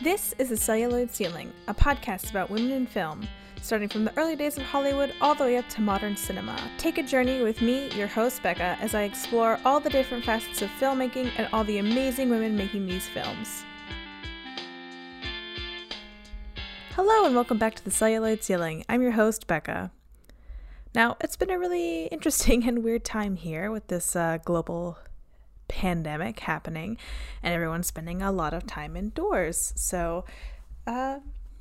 This is The Celluloid Ceiling, a podcast about women in film, starting from the early days of Hollywood all the way up to modern cinema. Take a journey with me, your host Becca, as I explore all the different facets of filmmaking and all the amazing women making these films. Hello, and welcome back to The Celluloid Ceiling. I'm your host, Becca. Now, it's been a really interesting and weird time here with this uh, global pandemic happening and everyone's spending a lot of time indoors. So, uh,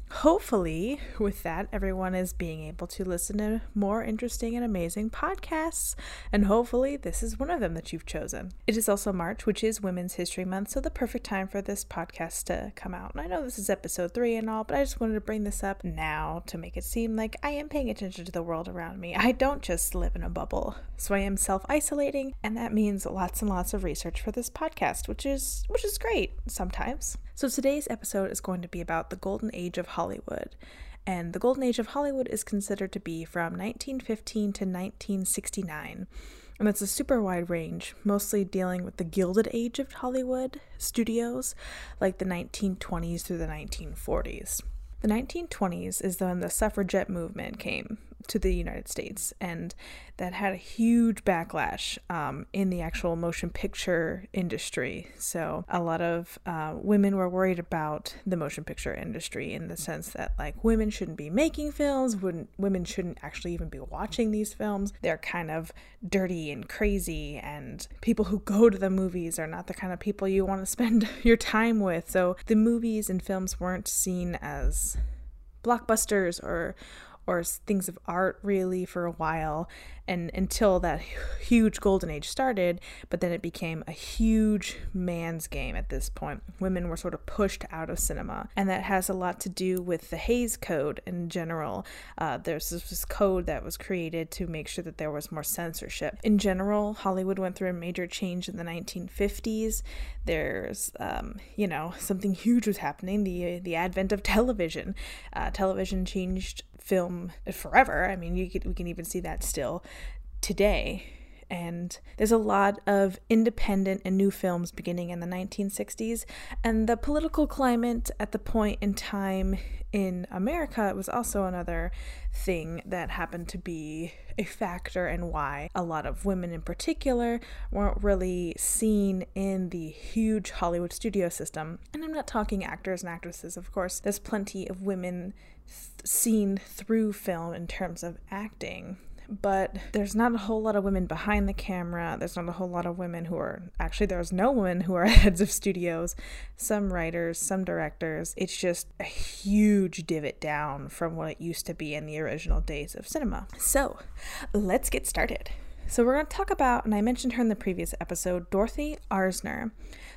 hopefully, with that, everyone is being able to listen to more interesting and amazing podcasts, and hopefully, this is one of them that you've chosen. It is also March, which is Women's History Month, so the perfect time for this podcast to come out. And I know this is episode three and all, but I just wanted to bring this up now to make it seem like I am paying attention to the world around me. I don't just live in a bubble, so I am self isolating, and that means lots and lots of research for this podcast, which is which is great sometimes. So today's episode is going to be about the golden age of Hollywood. And the golden age of Hollywood is considered to be from 1915 to 1969. And it's a super wide range, mostly dealing with the Gilded Age of Hollywood studios, like the 1920s through the 1940s. The 1920s is when the suffragette movement came to the United States, and that had a huge backlash um, in the actual motion picture industry. So, a lot of uh, women were worried about the motion picture industry in the sense that, like, women shouldn't be making films, wouldn't, women shouldn't actually even be watching these films. They're kind of dirty and crazy, and people who go to the movies are not the kind of people you want to spend your time with. So, the movies and films weren't seen as blockbusters or or things of art really for a while and until that huge golden age started but then it became a huge man's game at this point. Women were sort of pushed out of cinema and that has a lot to do with the Hays Code in general. Uh, there's this code that was created to make sure that there was more censorship. In general hollywood went through a major change in the 1950s there's um, you know something huge was happening the the advent of television. Uh, television changed film forever. I mean, you could, we can even see that still today. And there's a lot of independent and new films beginning in the 1960s. And the political climate at the point in time in America was also another thing that happened to be a factor in why a lot of women in particular weren't really seen in the huge Hollywood studio system. And I'm not talking actors and actresses, of course, there's plenty of women th- seen through film in terms of acting but there's not a whole lot of women behind the camera. There's not a whole lot of women who are actually, there's no women who are heads of studios, some writers, some directors. It's just a huge divot down from what it used to be in the original days of cinema. So let's get started. So, we're going to talk about, and I mentioned her in the previous episode, Dorothy Arzner.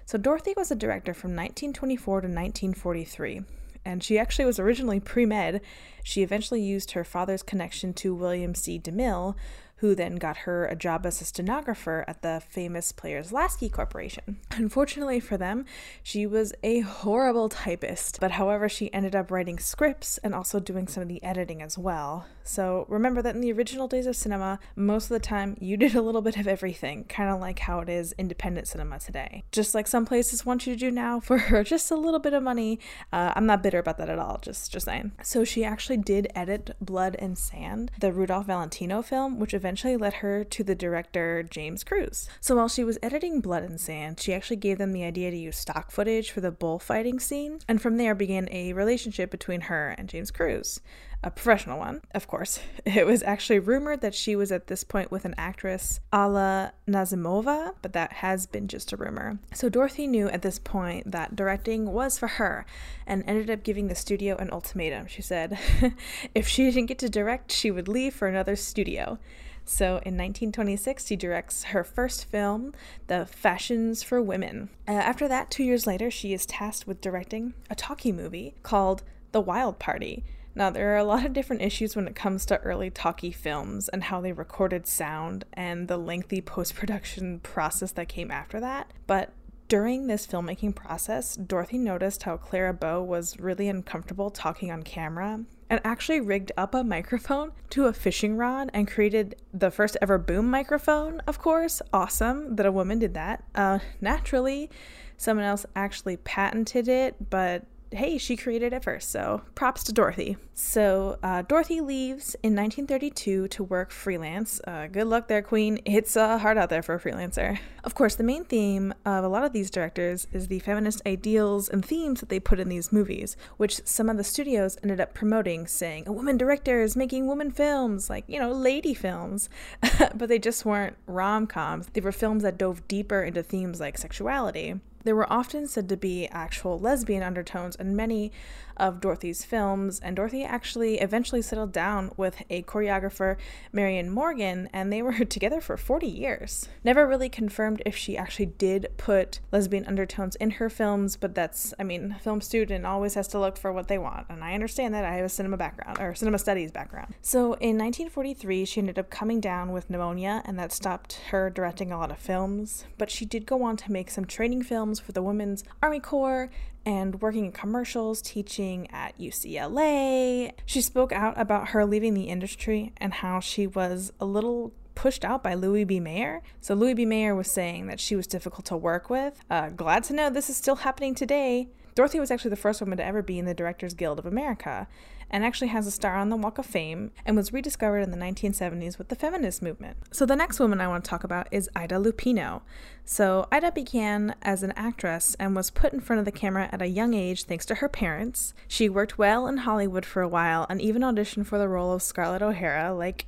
So, Dorothy was a director from 1924 to 1943 and she actually was originally pre med. She eventually used her father's connection to William C. DeMille, who then got her a job as a stenographer at the famous Players Lasky Corporation. Unfortunately for them, she was a horrible typist, but however, she ended up writing scripts and also doing some of the editing as well. So remember that in the original days of cinema, most of the time you did a little bit of everything, kind of like how it is independent cinema today. Just like some places want you to do now for just a little bit of money. Uh, I'm not bitter about that at all, just, just saying. So she actually did edit Blood and Sand, the Rudolph Valentino film, which eventually eventually led her to the director James Cruze. So while she was editing Blood and Sand, she actually gave them the idea to use stock footage for the bullfighting scene, and from there began a relationship between her and James Cruze a professional one, of course. It was actually rumored that she was at this point with an actress, Alla Nazimova, but that has been just a rumor. So Dorothy knew at this point that directing was for her and ended up giving the studio an ultimatum. She said if she didn't get to direct, she would leave for another studio. So in 1926, she directs her first film, The Fashions for Women. Uh, after that, two years later, she is tasked with directing a talkie movie called The Wild Party. Now, there are a lot of different issues when it comes to early talkie films and how they recorded sound and the lengthy post production process that came after that. But during this filmmaking process, Dorothy noticed how Clara Bow was really uncomfortable talking on camera and actually rigged up a microphone to a fishing rod and created the first ever boom microphone, of course. Awesome that a woman did that. Uh, naturally, someone else actually patented it, but hey, she created it first. So props to Dorothy. So uh, Dorothy leaves in 1932 to work freelance. Uh, good luck there, Queen. It's uh, hard out there for a freelancer. Of course, the main theme of a lot of these directors is the feminist ideals and themes that they put in these movies, which some of the studios ended up promoting, saying, a woman director is making woman films, like, you know, lady films. but they just weren't rom coms. They were films that dove deeper into themes like sexuality. There were often said to be actual lesbian undertones and many of Dorothy's films, and Dorothy actually eventually settled down with a choreographer, Marion Morgan, and they were together for 40 years. Never really confirmed if she actually did put lesbian undertones in her films, but that's, I mean, film student always has to look for what they want, and I understand that I have a cinema background, or cinema studies background. So in 1943, she ended up coming down with pneumonia, and that stopped her directing a lot of films, but she did go on to make some training films for the Women's Army Corps and working in commercials, teaching at UCLA. She spoke out about her leaving the industry and how she was a little pushed out by Louis B. Mayer. So Louis B. Mayer was saying that she was difficult to work with. Uh, glad to know this is still happening today. Dorothy was actually the first woman to ever be in the Directors Guild of America and actually has a star on the Walk of Fame and was rediscovered in the 1970s with the feminist movement. So the next woman I want to talk about is Ida Lupino. So Ida began as an actress and was put in front of the camera at a young age thanks to her parents. She worked well in Hollywood for a while and even auditioned for the role of Scarlett O'Hara like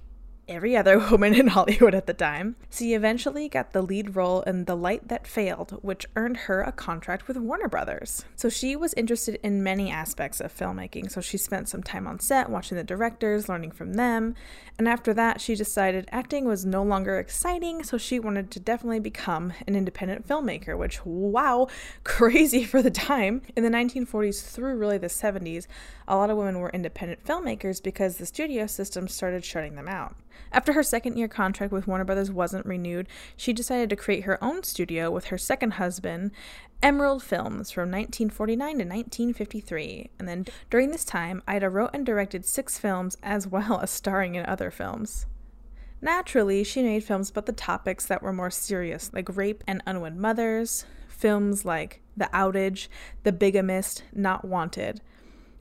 every other woman in Hollywood at the time. She eventually got the lead role in The Light That Failed, which earned her a contract with Warner Brothers. So she was interested in many aspects of filmmaking, so she spent some time on set watching the directors, learning from them, and after that she decided acting was no longer exciting, so she wanted to definitely become an independent filmmaker, which wow, crazy for the time. In the 1940s through really the 70s, a lot of women were independent filmmakers because the studio system started shutting them out. After her second year contract with Warner Brothers wasn't renewed, she decided to create her own studio with her second husband, Emerald Films, from 1949 to 1953. And then during this time, Ida wrote and directed six films as well as starring in other films. Naturally, she made films about the topics that were more serious, like rape and unwed mothers, films like The Outrage, The Bigamist, Not Wanted.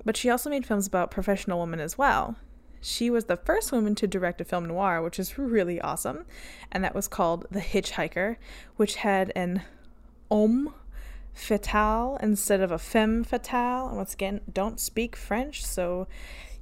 But she also made films about professional women as well. She was the first woman to direct a film noir, which is really awesome, and that was called The Hitchhiker, which had an homme fatale instead of a femme fatale. And once again, don't speak French, so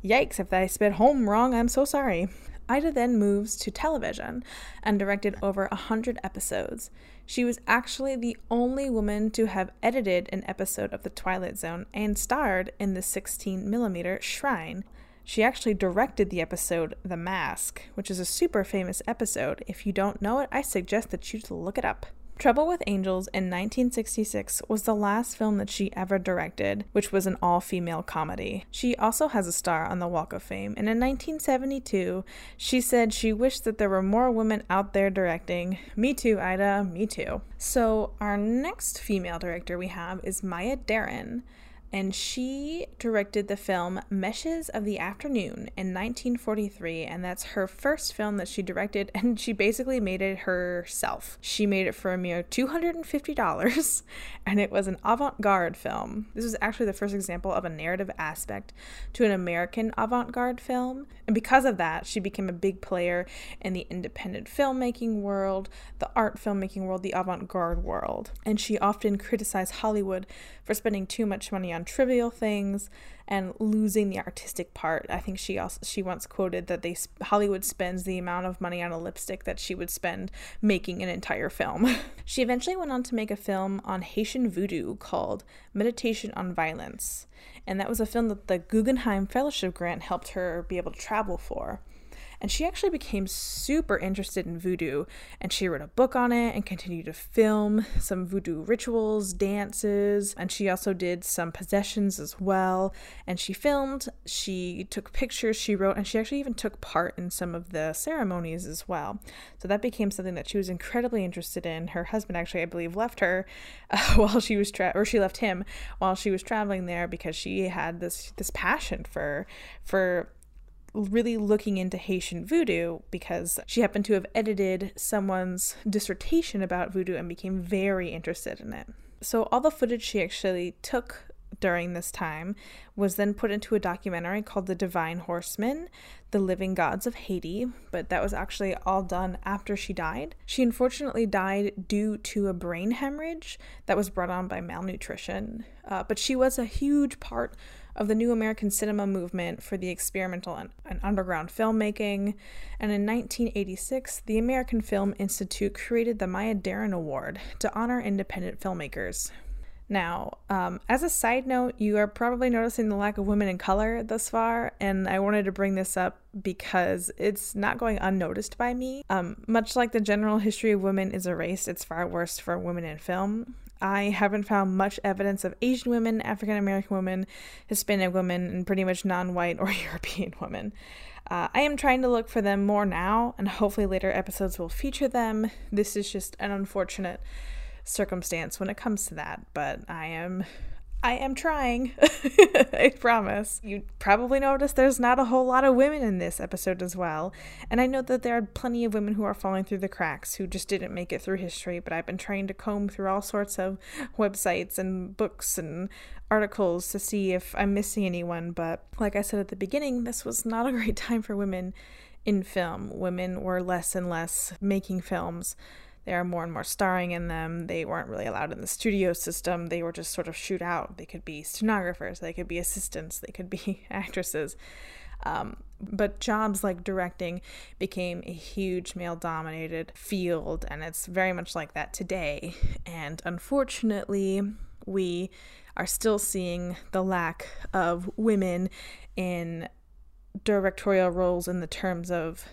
yikes, if I spelled home wrong, I'm so sorry. Ida then moves to television and directed over a hundred episodes. She was actually the only woman to have edited an episode of The Twilight Zone and starred in the 16mm Shrine. She actually directed the episode The Mask, which is a super famous episode. If you don't know it, I suggest that you look it up. Trouble with Angels in 1966 was the last film that she ever directed, which was an all female comedy. She also has a star on the Walk of Fame, and in 1972, she said she wished that there were more women out there directing. Me too, Ida, me too. So, our next female director we have is Maya Deren and she directed the film Meshes of the Afternoon in 1943, and that's her first film that she directed, and she basically made it herself. She made it for a mere $250, and it was an avant garde film. This was actually the first example of a narrative aspect to an American avant garde film, and because of that, she became a big player in the independent filmmaking world, the art filmmaking world, the avant garde world, and she often criticized Hollywood for spending too much money on trivial things and losing the artistic part. I think she also she once quoted that they Hollywood spends the amount of money on a lipstick that she would spend making an entire film. she eventually went on to make a film on Haitian voodoo called Meditation on Violence, and that was a film that the Guggenheim Fellowship grant helped her be able to travel for. And she actually became super interested in voodoo and she wrote a book on it and continued to film some voodoo rituals, dances, and she also did some possessions as well. And she filmed, she took pictures, she wrote, and she actually even took part in some of the ceremonies as well. So that became something that she was incredibly interested in. Her husband actually, I believe, left her uh, while she was tra- or she left him while she was traveling there because she had this this passion for for really looking into Haitian voodoo because she happened to have edited someone's dissertation about voodoo and became very interested in it. So, all the footage she actually took during this time was then put into a documentary called The Divine Horsemen The Living Gods of Haiti, but that was actually all done after she died. She unfortunately died due to a brain hemorrhage that was brought on by malnutrition, uh, but she was a huge part of the new American cinema movement for the experimental and, and, underground filmmaking. And in 1986, the American Film Institute created the Maya Deren Award to honor independent filmmakers. Now, um, as a side note, you are probably noticing the lack of women in color thus far, and I wanted to bring this up because it's not going unnoticed by me. Um, much like the general history of women is erased, it's far worse for women in film. I haven't found much evidence of Asian women, African American women, Hispanic women, and pretty much non white or European women. Uh, I am trying to look for them more now, and hopefully later episodes will feature them. This is just an unfortunate circumstance when it comes to that, but I am I am trying. I promise. You probably noticed there's not a whole lot of women in this episode as well. And I know that there are plenty of women who are falling through the cracks who just didn't make it through history, but I've been trying to comb through all sorts of websites and books and articles to see if I'm missing anyone. But like I said at the beginning, this was not a great time for women in film. Women were less and less making films. There are more and more starring in them. They weren't really allowed in the studio system. They were just sort of shoot out. They could be stenographers, they could be assistants, they could be actresses. Um, but jobs like directing became a huge male dominated field, and it's very much like that today. And unfortunately, we are still seeing the lack of women in directorial roles in the terms of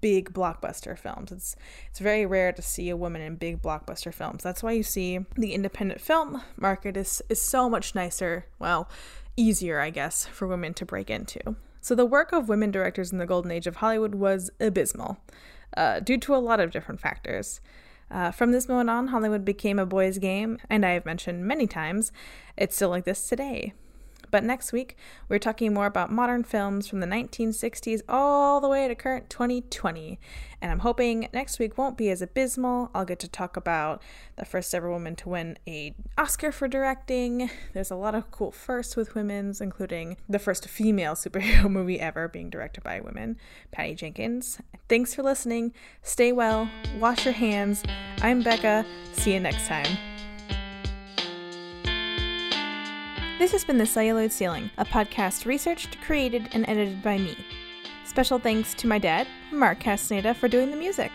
big blockbuster films. It's it's very rare to see a woman in big blockbuster films. That's why you see the independent film market is is so much nicer, well, easier, I guess, for women to break into. So the work of women directors in the golden age of Hollywood was abysmal, uh, due to a lot of different factors. Uh, from this moment on, Hollywood became a boys' game, and I have mentioned many times, it's still like this today. But next week, we're talking more about modern films from the 1960s all the way to current 2020. And I'm hoping next week won't be as abysmal. I'll get to talk about the first ever woman to win a Oscar for directing. There's a lot of cool firsts with women's, including the first female superhero movie ever being directed by a woman, Patty Jenkins. Thanks for listening. Stay well. Wash your hands. I'm Becca. See you next time. This has been The Celluloid Ceiling, a podcast researched, created, and edited by me. Special thanks to my dad, Mark Castaneda, for doing the music.